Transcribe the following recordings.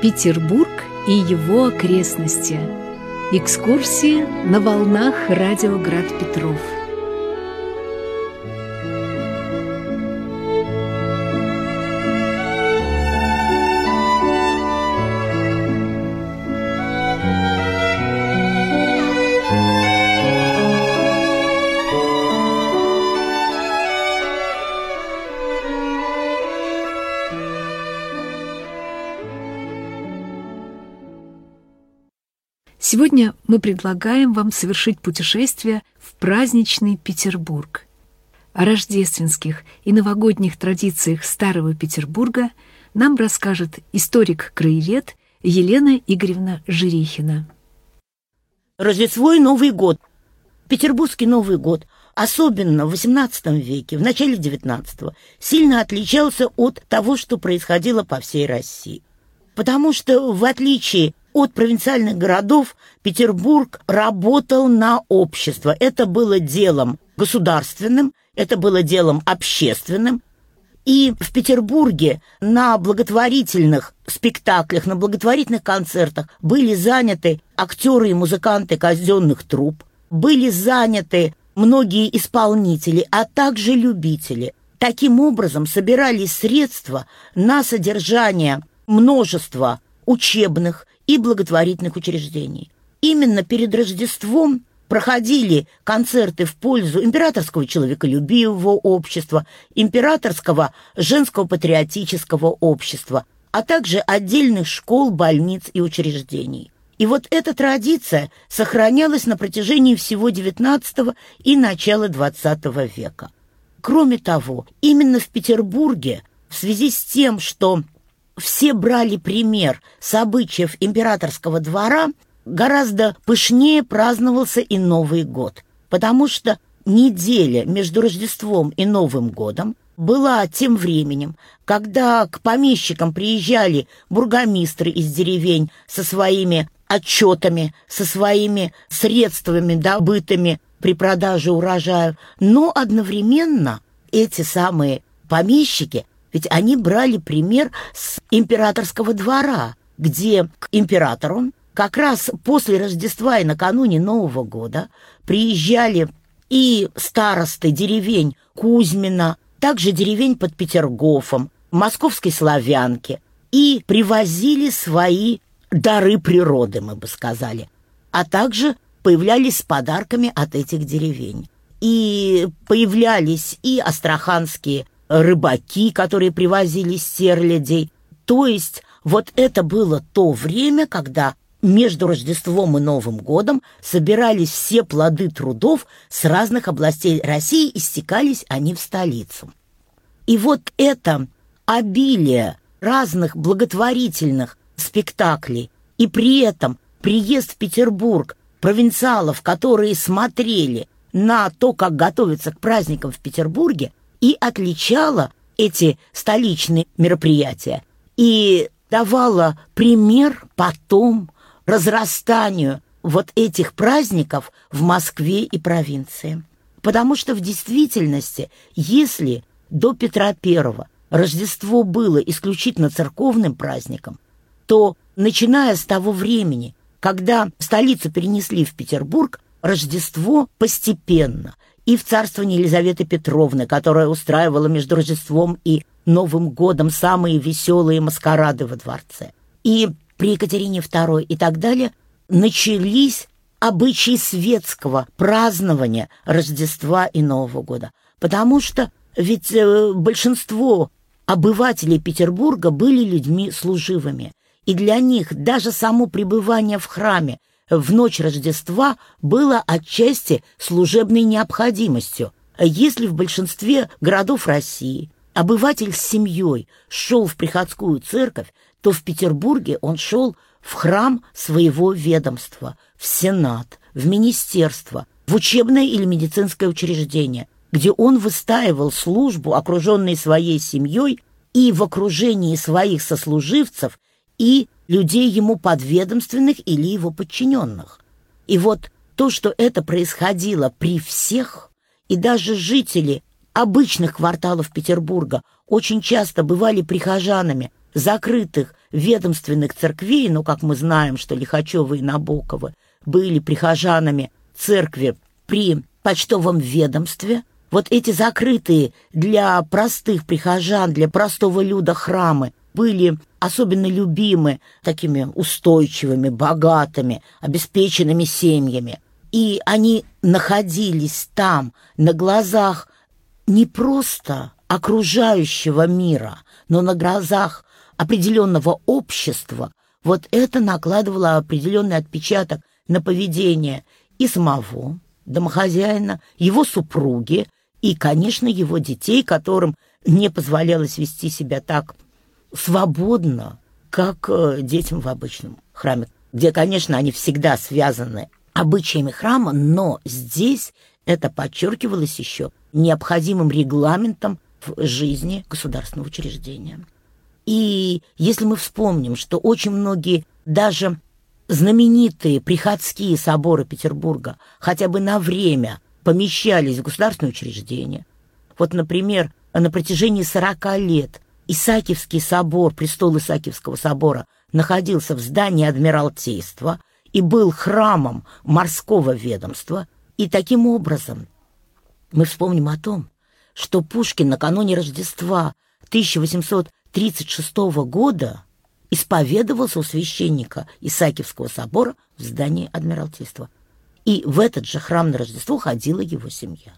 Петербург и его окрестности. Экскурсии на волнах радио Град Петров. Сегодня мы предлагаем вам совершить путешествие в праздничный Петербург. О рождественских и новогодних традициях Старого Петербурга нам расскажет историк-краевед Елена Игоревна Жирихина. Рождество и Новый год. Петербургский Новый год, особенно в XVIII веке, в начале XIX, сильно отличался от того, что происходило по всей России. Потому что, в отличие от провинциальных городов Петербург работал на общество. Это было делом государственным, это было делом общественным. И в Петербурге на благотворительных спектаклях, на благотворительных концертах были заняты актеры и музыканты казенных труп, были заняты многие исполнители, а также любители. Таким образом собирались средства на содержание множества учебных и благотворительных учреждений. Именно перед Рождеством проходили концерты в пользу императорского человеколюбивого общества, императорского женского патриотического общества, а также отдельных школ, больниц и учреждений. И вот эта традиция сохранялась на протяжении всего XIX и начала XX века. Кроме того, именно в Петербурге в связи с тем, что все брали пример с обычаев императорского двора, гораздо пышнее праздновался и Новый год, потому что неделя между Рождеством и Новым годом была тем временем, когда к помещикам приезжали бургомистры из деревень со своими отчетами, со своими средствами, добытыми при продаже урожая, но одновременно эти самые помещики ведь они брали пример с императорского двора, где к императору как раз после Рождества и накануне Нового года приезжали и старосты деревень Кузьмина, также деревень под Петергофом, Московской Славянки, и привозили свои дары природы, мы бы сказали, а также появлялись с подарками от этих деревень. И появлялись и астраханские рыбаки, которые привозили стерлядей. То есть вот это было то время, когда между Рождеством и Новым годом собирались все плоды трудов с разных областей России и стекались они в столицу. И вот это обилие разных благотворительных спектаклей и при этом приезд в Петербург провинциалов, которые смотрели на то, как готовиться к праздникам в Петербурге, и отличала эти столичные мероприятия и давала пример потом разрастанию вот этих праздников в Москве и провинции. Потому что в действительности, если до Петра I Рождество было исключительно церковным праздником, то, начиная с того времени, когда столицу перенесли в Петербург, Рождество постепенно – и в царствовании Елизаветы Петровны, которая устраивала между Рождеством и Новым годом самые веселые маскарады во дворце. И при Екатерине II и так далее начались обычаи светского празднования Рождества и Нового года. Потому что ведь э, большинство обывателей Петербурга были людьми служивыми. И для них даже само пребывание в храме в ночь Рождества было отчасти служебной необходимостью. Если в большинстве городов России обыватель с семьей шел в приходскую церковь, то в Петербурге он шел в храм своего ведомства, в Сенат, в министерство, в учебное или медицинское учреждение, где он выстаивал службу, окруженный своей семьей и в окружении своих сослуживцев и людей ему подведомственных или его подчиненных. И вот то, что это происходило при всех, и даже жители обычных кварталов Петербурга очень часто бывали прихожанами закрытых ведомственных церквей, ну, как мы знаем, что Лихачевы и Набоковы были прихожанами церкви при почтовом ведомстве, вот эти закрытые для простых прихожан, для простого люда храмы были особенно любимы такими устойчивыми, богатыми, обеспеченными семьями. И они находились там на глазах не просто окружающего мира, но на глазах определенного общества, вот это накладывало определенный отпечаток на поведение и самого домохозяина, его супруги и, конечно, его детей, которым не позволялось вести себя так свободно, как э, детям в обычном храме, где, конечно, они всегда связаны обычаями храма, но здесь это подчеркивалось еще необходимым регламентом в жизни государственного учреждения. И если мы вспомним, что очень многие даже знаменитые приходские соборы Петербурга хотя бы на время помещались в государственные учреждения. Вот, например, на протяжении 40 лет Исаакиевский собор, престол Исаакиевского собора, находился в здании Адмиралтейства и был храмом морского ведомства. И таким образом мы вспомним о том, что Пушкин накануне Рождества 1836 года исповедовался у священника Исаакиевского собора в здании Адмиралтейства. И в этот же храм на Рождество ходила его семья.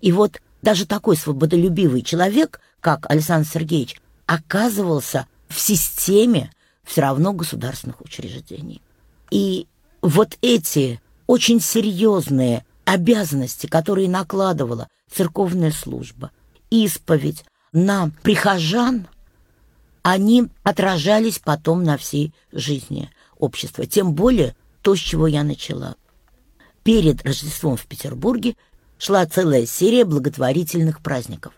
И вот даже такой свободолюбивый человек, как Александр Сергеевич, оказывался в системе все равно государственных учреждений. И вот эти очень серьезные обязанности, которые накладывала церковная служба, исповедь на прихожан, они отражались потом на всей жизни общества. Тем более то, с чего я начала. Перед Рождеством в Петербурге шла целая серия благотворительных праздников.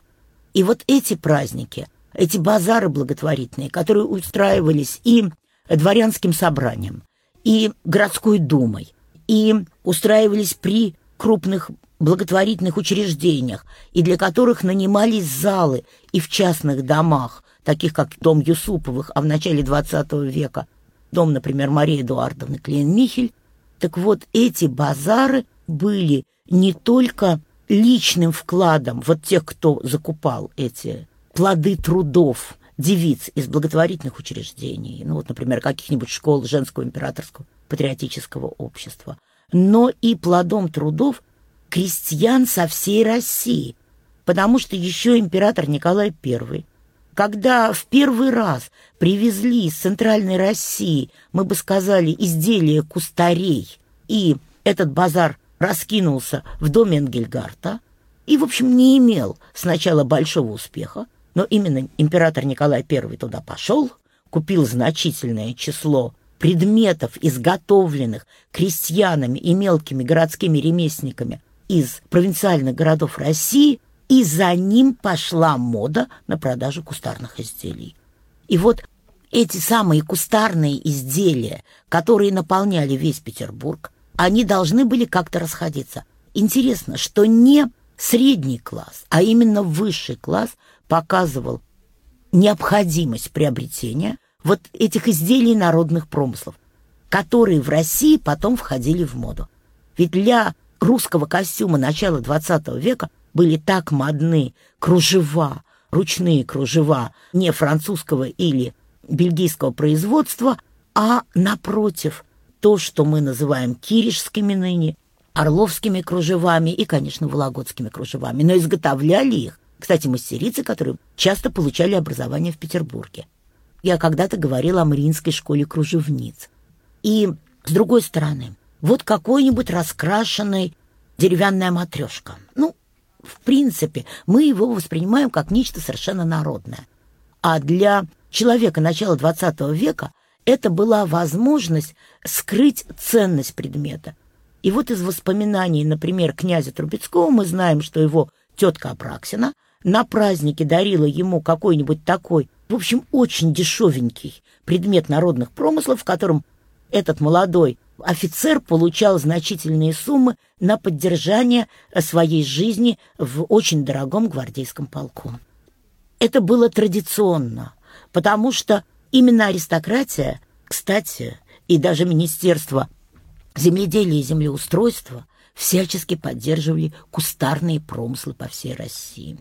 И вот эти праздники, эти базары благотворительные, которые устраивались и дворянским собранием, и городской думой, и устраивались при крупных благотворительных учреждениях, и для которых нанимались залы и в частных домах, таких как дом Юсуповых, а в начале XX века дом, например, Марии Эдуардовны Клейн-Михель. Так вот, эти базары были не только личным вкладом вот тех, кто закупал эти плоды трудов девиц из благотворительных учреждений, ну вот, например, каких-нибудь школ женского императорского патриотического общества, но и плодом трудов крестьян со всей России, потому что еще император Николай I, когда в первый раз привезли из Центральной России, мы бы сказали, изделия кустарей, и этот базар раскинулся в доме Энгельгарта и, в общем, не имел сначала большого успеха, но именно император Николай I туда пошел, купил значительное число предметов, изготовленных крестьянами и мелкими городскими ремесленниками из провинциальных городов России, и за ним пошла мода на продажу кустарных изделий. И вот эти самые кустарные изделия, которые наполняли весь Петербург, они должны были как-то расходиться. Интересно, что не средний класс, а именно высший класс показывал необходимость приобретения вот этих изделий народных промыслов, которые в России потом входили в моду. Ведь для русского костюма начала XX века были так модны кружева, ручные кружева не французского или бельгийского производства, а, напротив, то, что мы называем киришскими ныне, орловскими кружевами и, конечно, вологодскими кружевами. Но изготовляли их, кстати, мастерицы, которые часто получали образование в Петербурге. Я когда-то говорила о Мариинской школе кружевниц. И, с другой стороны, вот какой-нибудь раскрашенный деревянная матрешка. Ну, в принципе, мы его воспринимаем как нечто совершенно народное. А для человека начала XX века это была возможность скрыть ценность предмета. И вот из воспоминаний, например, князя Трубецкого мы знаем, что его тетка Апраксина на празднике дарила ему какой-нибудь такой, в общем, очень дешевенький предмет народных промыслов, в котором этот молодой офицер получал значительные суммы на поддержание своей жизни в очень дорогом гвардейском полку. Это было традиционно, потому что именно аристократия, кстати, и даже Министерство земледелия и землеустройства всячески поддерживали кустарные промыслы по всей России.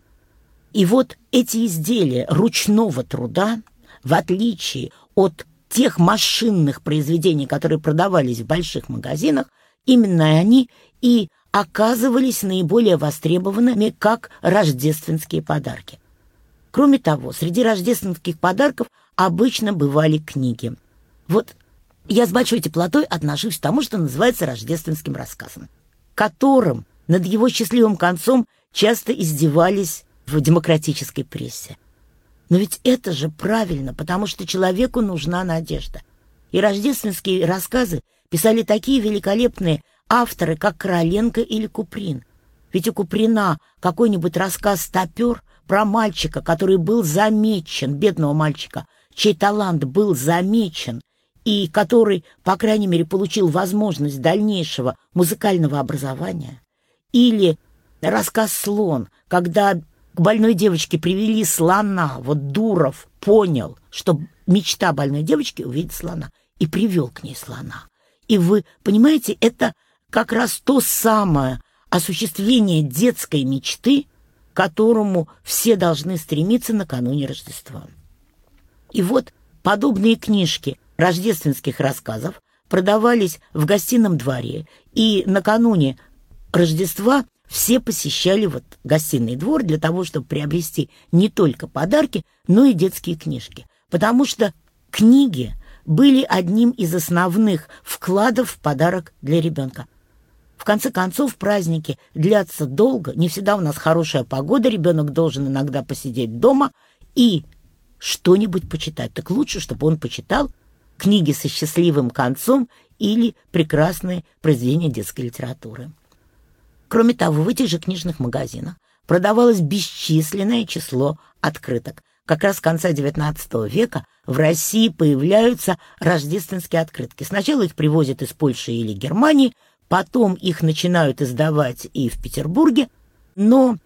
И вот эти изделия ручного труда, в отличие от тех машинных произведений, которые продавались в больших магазинах, именно они и оказывались наиболее востребованными как рождественские подарки. Кроме того, среди рождественских подарков обычно бывали книги. Вот я с большой теплотой отношусь к тому, что называется рождественским рассказом, которым над его счастливым концом часто издевались в демократической прессе. Но ведь это же правильно, потому что человеку нужна надежда. И рождественские рассказы писали такие великолепные авторы, как Короленко или Куприн. Ведь у Куприна какой-нибудь рассказ «Топер» про мальчика, который был замечен, бедного мальчика, чей талант был замечен, и который, по крайней мере, получил возможность дальнейшего музыкального образования. Или рассказ «Слон», когда к больной девочке привели слона. Вот Дуров понял, что мечта больной девочки увидеть слона, и привел к ней слона. И вы понимаете, это как раз то самое осуществление детской мечты, к которому все должны стремиться накануне Рождества. И вот подобные книжки рождественских рассказов продавались в гостином дворе, и накануне Рождества все посещали вот гостиный двор для того, чтобы приобрести не только подарки, но и детские книжки. Потому что книги были одним из основных вкладов в подарок для ребенка. В конце концов, праздники длятся долго, не всегда у нас хорошая погода, ребенок должен иногда посидеть дома и что-нибудь почитать. Так лучше, чтобы он почитал книги со счастливым концом или прекрасные произведения детской литературы. Кроме того, в этих же книжных магазинах продавалось бесчисленное число открыток. Как раз с конца XIX века в России появляются рождественские открытки. Сначала их привозят из Польши или Германии, потом их начинают издавать и в Петербурге, но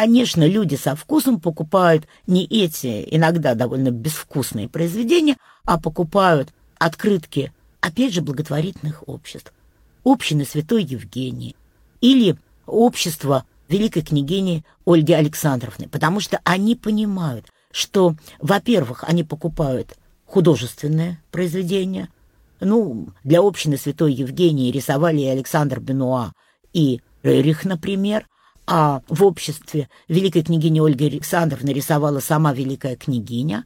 Конечно, люди со вкусом покупают не эти иногда довольно безвкусные произведения, а покупают открытки, опять же, благотворительных обществ. Общины Святой Евгении или общество великой княгини Ольги Александровны, потому что они понимают, что, во-первых, они покупают художественное произведение. Ну, для общины Святой Евгении рисовали и Александр Бенуа, и Рерих, например, а в обществе великой княгини Ольги Александровны рисовала сама великая княгиня,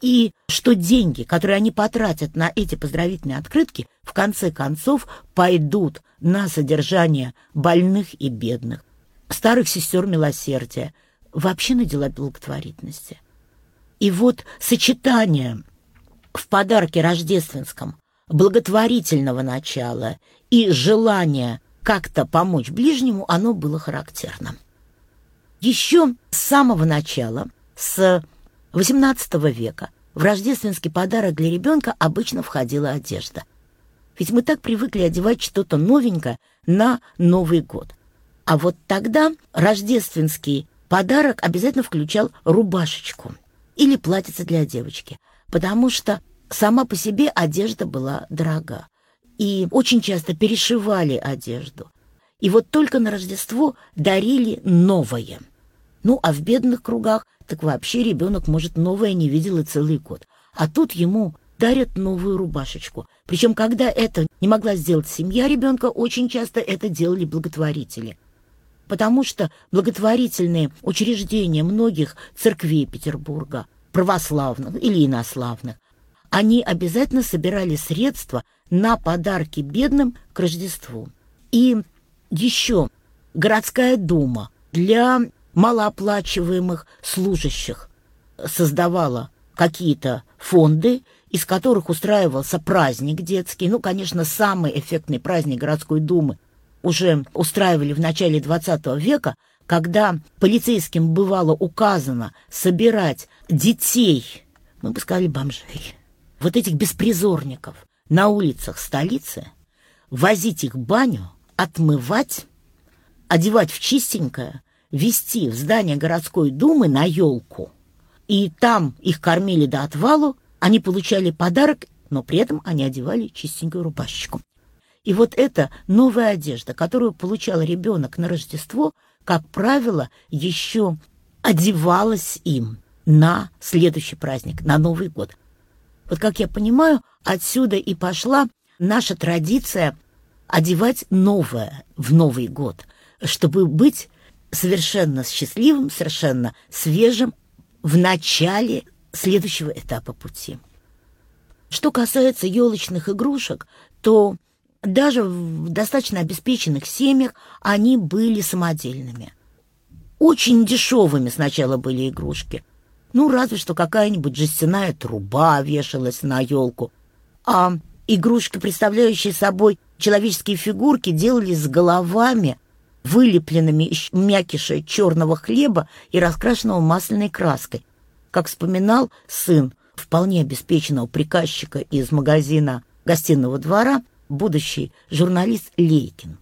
и что деньги, которые они потратят на эти поздравительные открытки, в конце концов пойдут на содержание больных и бедных, старых сестер милосердия, вообще на дела благотворительности. И вот сочетание в подарке рождественском благотворительного начала и желания как-то помочь ближнему, оно было характерно. Еще с самого начала, с XVIII века, в рождественский подарок для ребенка обычно входила одежда – ведь мы так привыкли одевать что-то новенькое на Новый год. А вот тогда рождественский подарок обязательно включал рубашечку или платьице для девочки, потому что сама по себе одежда была дорога. И очень часто перешивали одежду. И вот только на Рождество дарили новое. Ну, а в бедных кругах так вообще ребенок, может, новое не видел и целый год. А тут ему дарят новую рубашечку. Причем, когда это не могла сделать семья ребенка, очень часто это делали благотворители. Потому что благотворительные учреждения многих церквей Петербурга, православных или инославных, они обязательно собирали средства на подарки бедным к Рождеству. И еще городская дума для малооплачиваемых служащих создавала какие-то фонды, из которых устраивался праздник детский. Ну, конечно, самый эффектный праздник городской думы уже устраивали в начале XX века, когда полицейским бывало указано собирать детей, мы бы сказали бомжей, вот этих беспризорников на улицах столицы, возить их в баню, отмывать, одевать в чистенькое, вести в здание городской думы на елку. И там их кормили до отвалу, они получали подарок, но при этом они одевали чистенькую рубашечку. И вот эта новая одежда, которую получал ребенок на Рождество, как правило, еще одевалась им на следующий праздник, на Новый год. Вот как я понимаю, отсюда и пошла наша традиция одевать новое в Новый год, чтобы быть совершенно счастливым, совершенно свежим в начале следующего этапа пути. Что касается елочных игрушек, то даже в достаточно обеспеченных семьях они были самодельными. Очень дешевыми сначала были игрушки. Ну, разве что какая-нибудь жестяная труба вешалась на елку. А игрушки, представляющие собой человеческие фигурки, делались с головами, вылепленными из мякиша черного хлеба и раскрашенного масляной краской. Как вспоминал сын вполне обеспеченного приказчика из магазина гостиного двора, будущий журналист Лейкин.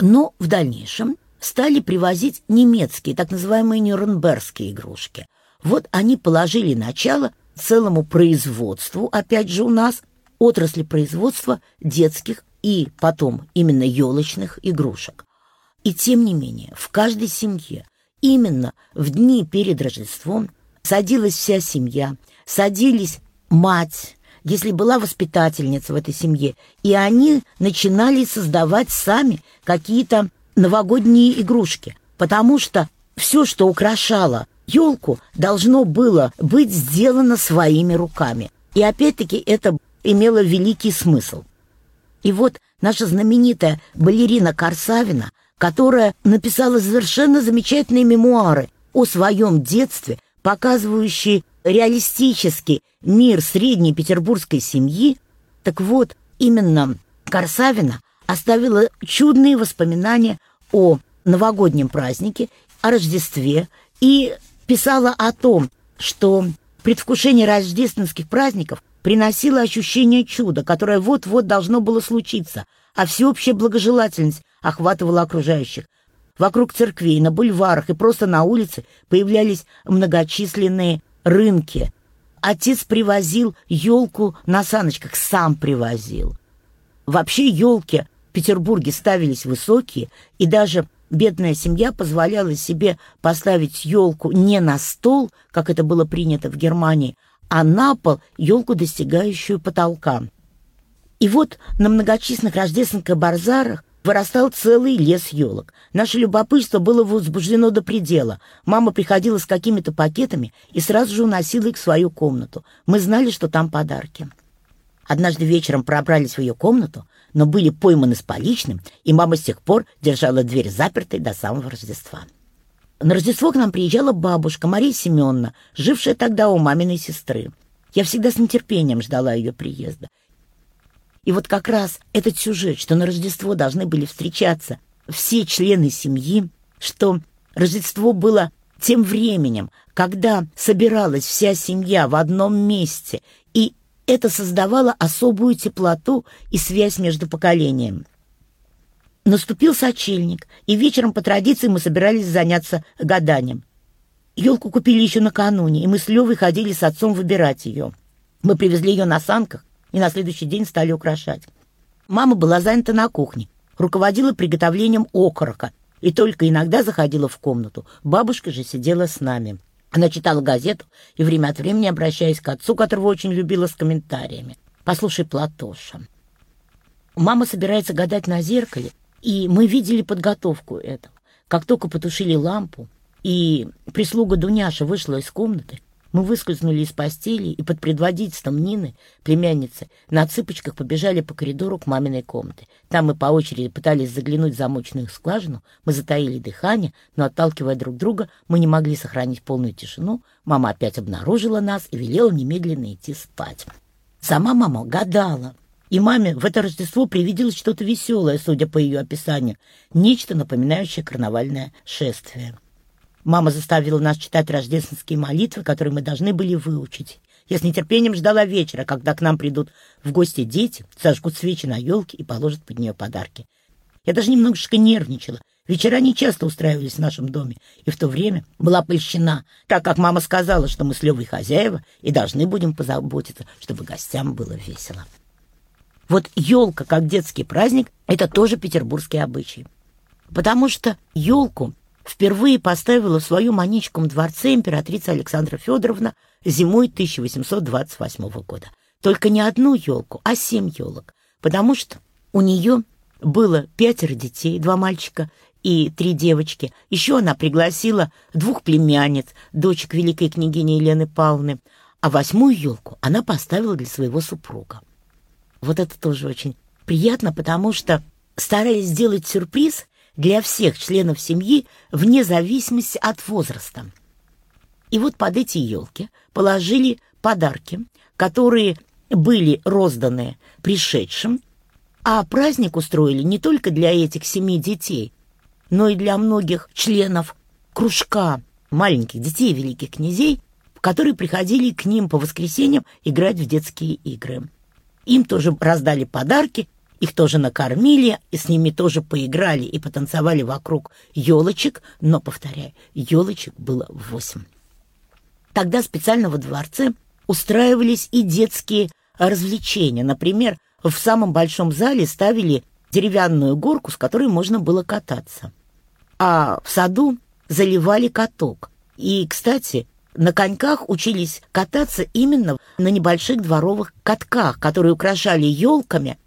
Но в дальнейшем стали привозить немецкие, так называемые нюрнбергские игрушки. Вот они положили начало целому производству, опять же у нас, отрасли производства детских и потом именно елочных игрушек. И тем не менее, в каждой семье именно в дни перед Рождеством садилась вся семья, садились мать, если была воспитательница в этой семье, и они начинали создавать сами какие-то новогодние игрушки, потому что все, что украшало елку, должно было быть сделано своими руками. И опять-таки это имело великий смысл. И вот наша знаменитая балерина Корсавина, которая написала совершенно замечательные мемуары о своем детстве, показывающие реалистический мир средней петербургской семьи, так вот, именно Корсавина оставила чудные воспоминания о новогоднем празднике, о Рождестве и писала о том, что предвкушение рождественских праздников приносило ощущение чуда, которое вот-вот должно было случиться, а всеобщая благожелательность охватывала окружающих. Вокруг церквей, на бульварах и просто на улице появлялись многочисленные рынки. Отец привозил елку на саночках, сам привозил. Вообще елки в Петербурге ставились высокие, и даже бедная семья позволяла себе поставить елку не на стол, как это было принято в Германии, а на пол елку, достигающую потолка. И вот на многочисленных рождественских базарах вырастал целый лес елок. Наше любопытство было возбуждено до предела. Мама приходила с какими-то пакетами и сразу же уносила их в свою комнату. Мы знали, что там подарки. Однажды вечером пробрались в ее комнату, но были пойманы с поличным, и мама с тех пор держала дверь запертой до самого Рождества. На Рождество к нам приезжала бабушка Мария Семеновна, жившая тогда у маминой сестры. Я всегда с нетерпением ждала ее приезда. И вот как раз этот сюжет, что на Рождество должны были встречаться все члены семьи, что Рождество было тем временем, когда собиралась вся семья в одном месте, и это создавало особую теплоту и связь между поколениями. Наступил сочельник, и вечером по традиции мы собирались заняться гаданием. Елку купили еще накануне, и мы с Левой ходили с отцом выбирать ее. Мы привезли ее на санках, и на следующий день стали украшать. Мама была занята на кухне, руководила приготовлением окорока и только иногда заходила в комнату. Бабушка же сидела с нами. Она читала газету и время от времени, обращаясь к отцу, которого очень любила, с комментариями. «Послушай, Платоша, мама собирается гадать на зеркале, и мы видели подготовку этого. Как только потушили лампу, и прислуга Дуняша вышла из комнаты, мы выскользнули из постели и под предводительством Нины, племянницы, на цыпочках побежали по коридору к маминой комнате. Там мы по очереди пытались заглянуть в замочную скважину, мы затаили дыхание, но, отталкивая друг друга, мы не могли сохранить полную тишину. Мама опять обнаружила нас и велела немедленно идти спать. Сама мама гадала. И маме в это Рождество привиделось что-то веселое, судя по ее описанию, нечто напоминающее карнавальное шествие. Мама заставила нас читать рождественские молитвы, которые мы должны были выучить. Я с нетерпением ждала вечера, когда к нам придут в гости дети, зажгут свечи на елке и положат под нее подарки. Я даже немножечко нервничала. Вечера не часто устраивались в нашем доме, и в то время была польщена, так как мама сказала, что мы с Левой хозяева и должны будем позаботиться, чтобы гостям было весело. Вот елка, как детский праздник, это тоже петербургский обычай. Потому что елку впервые поставила в своем дворце императрица Александра Федоровна зимой 1828 года. Только не одну елку, а семь елок, потому что у нее было пятеро детей, два мальчика и три девочки. Еще она пригласила двух племянниц, дочек великой княгини Елены Павловны, а восьмую елку она поставила для своего супруга. Вот это тоже очень приятно, потому что старались сделать сюрприз для всех членов семьи вне зависимости от возраста. И вот под эти елки положили подарки, которые были розданы пришедшим, а праздник устроили не только для этих семи детей, но и для многих членов кружка маленьких детей великих князей, которые приходили к ним по воскресеньям играть в детские игры. Им тоже раздали подарки, их тоже накормили, и с ними тоже поиграли и потанцевали вокруг елочек, но, повторяю, елочек было восемь. Тогда специально во дворце устраивались и детские развлечения. Например, в самом большом зале ставили деревянную горку, с которой можно было кататься. А в саду заливали каток. И, кстати, на коньках учились кататься именно на небольших дворовых катках, которые украшали елками.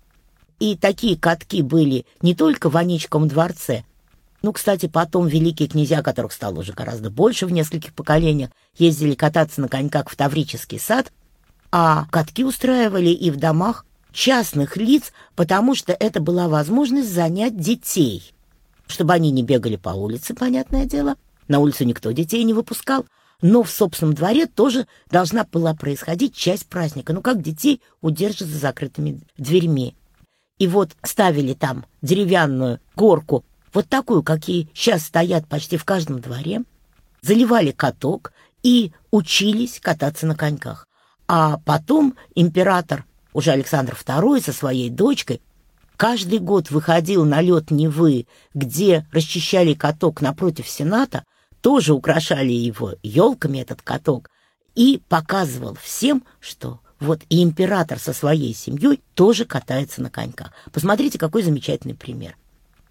И такие катки были не только в Аничком дворце, ну, кстати, потом великие князья, которых стало уже гораздо больше в нескольких поколениях, ездили кататься на коньках в Таврический сад, а катки устраивали и в домах частных лиц, потому что это была возможность занять детей, чтобы они не бегали по улице, понятное дело. На улицу никто детей не выпускал, но в собственном дворе тоже должна была происходить часть праздника. Ну, как детей удержат за закрытыми дверьми. И вот ставили там деревянную горку, вот такую, какие сейчас стоят почти в каждом дворе, заливали каток и учились кататься на коньках. А потом император, уже Александр II, со своей дочкой, каждый год выходил на лед Невы, где расчищали каток напротив Сената, тоже украшали его елками, этот каток, и показывал всем, что вот и император со своей семьей тоже катается на коньках. Посмотрите, какой замечательный пример.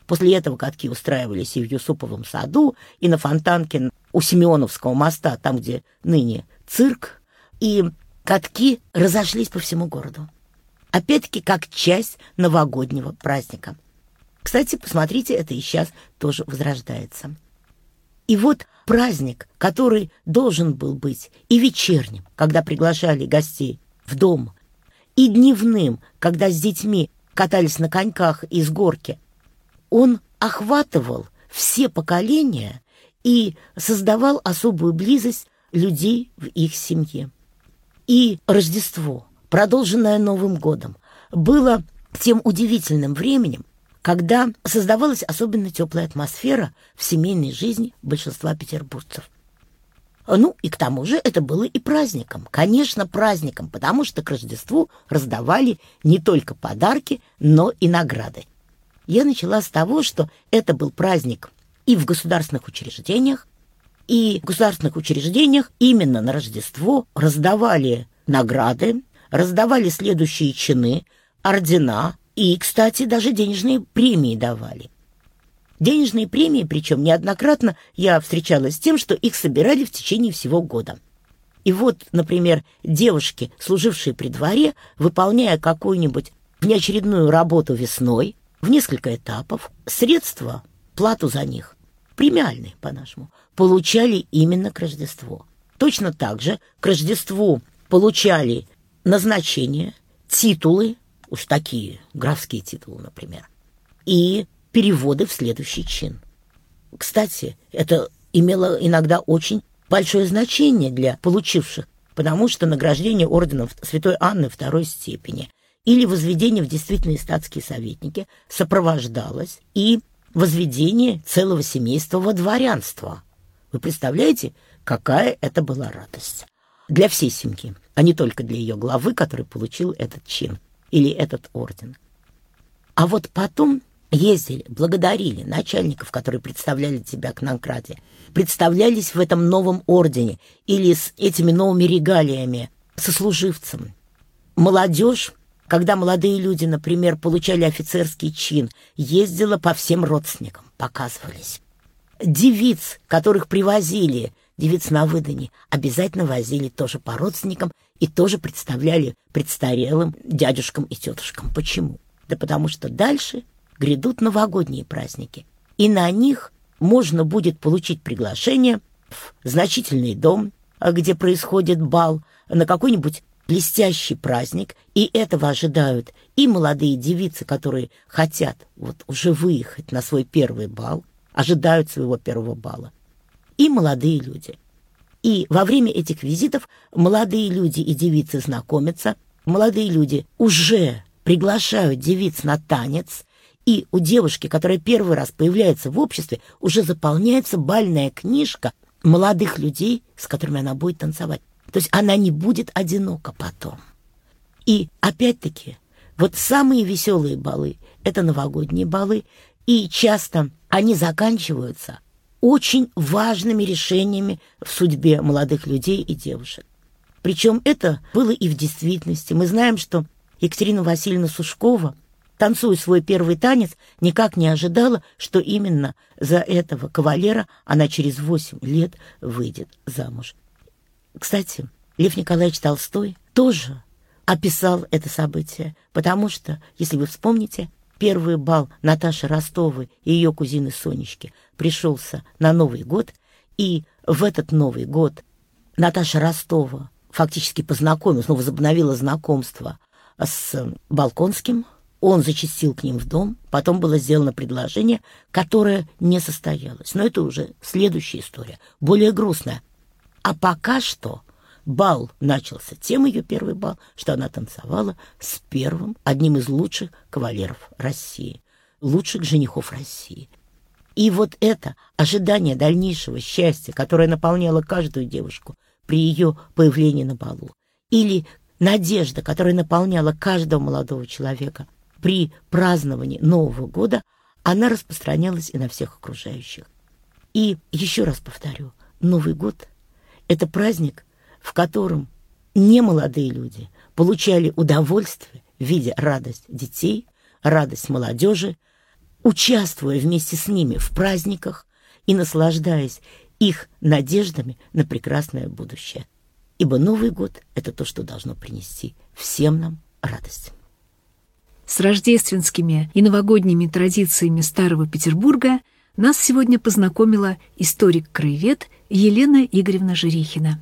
После этого катки устраивались и в Юсуповом саду, и на Фонтанке у Семеновского моста, там, где ныне цирк, и катки разошлись по всему городу. Опять-таки, как часть новогоднего праздника. Кстати, посмотрите, это и сейчас тоже возрождается. И вот праздник, который должен был быть и вечерним, когда приглашали гостей в дом, и дневным, когда с детьми катались на коньках из горки, он охватывал все поколения и создавал особую близость людей в их семье. И Рождество, продолженное Новым годом, было тем удивительным временем, когда создавалась особенно теплая атмосфера в семейной жизни большинства петербуржцев. Ну, и к тому же это было и праздником. Конечно, праздником, потому что к Рождеству раздавали не только подарки, но и награды. Я начала с того, что это был праздник и в государственных учреждениях, и в государственных учреждениях именно на Рождество раздавали награды, раздавали следующие чины, ордена, и, кстати, даже денежные премии давали. Денежные премии, причем неоднократно я встречалась с тем, что их собирали в течение всего года. И вот, например, девушки, служившие при дворе, выполняя какую-нибудь внеочередную работу весной, в несколько этапов, средства, плату за них, премиальные по-нашему, получали именно к Рождеству. Точно так же к Рождеству получали назначения, титулы, уж такие, графские титулы, например, и переводы в следующий чин. Кстати, это имело иногда очень большое значение для получивших, потому что награждение орденом Святой Анны второй степени или возведение в действительные статские советники сопровождалось и возведение целого семейства во дворянство. Вы представляете, какая это была радость? Для всей семьи, а не только для ее главы, который получил этот чин или этот орден. А вот потом ездили, благодарили начальников, которые представляли тебя к награде, представлялись в этом новом ордене или с этими новыми регалиями сослуживцам. Молодежь, когда молодые люди, например, получали офицерский чин, ездила по всем родственникам, показывались. Девиц, которых привозили, девиц на выдане, обязательно возили тоже по родственникам и тоже представляли престарелым дядюшкам и тетушкам. Почему? Да потому что дальше грядут новогодние праздники, и на них можно будет получить приглашение в значительный дом, где происходит бал, на какой-нибудь блестящий праздник, и этого ожидают и молодые девицы, которые хотят вот уже выехать на свой первый бал, ожидают своего первого бала, и молодые люди. И во время этих визитов молодые люди и девицы знакомятся, молодые люди уже приглашают девиц на танец, и у девушки, которая первый раз появляется в обществе, уже заполняется бальная книжка молодых людей, с которыми она будет танцевать. То есть она не будет одинока потом. И опять-таки, вот самые веселые балы — это новогодние балы, и часто они заканчиваются очень важными решениями в судьбе молодых людей и девушек. Причем это было и в действительности. Мы знаем, что Екатерина Васильевна Сушкова, танцуя свой первый танец, никак не ожидала, что именно за этого кавалера она через восемь лет выйдет замуж. Кстати, Лев Николаевич Толстой тоже описал это событие, потому что, если вы вспомните, первый бал Наташи Ростовой и ее кузины Сонечки пришелся на Новый год, и в этот Новый год Наташа Ростова фактически познакомилась, ну, возобновила знакомство с Балконским, он зачастил к ним в дом, потом было сделано предложение, которое не состоялось. Но это уже следующая история, более грустная. А пока что бал начался тем ее первый бал, что она танцевала с первым, одним из лучших кавалеров России, лучших женихов России. И вот это ожидание дальнейшего счастья, которое наполняло каждую девушку при ее появлении на балу, или надежда, которая наполняла каждого молодого человека при праздновании Нового года, она распространялась и на всех окружающих. И еще раз повторю, Новый год — это праздник, в котором немолодые люди получали удовольствие, видя радость детей, радость молодежи, участвуя вместе с ними в праздниках и наслаждаясь их надеждами на прекрасное будущее. Ибо Новый год — это то, что должно принести всем нам радость. С рождественскими и новогодними традициями Старого Петербурга нас сегодня познакомила историк-краевед Елена Игоревна Жирихина.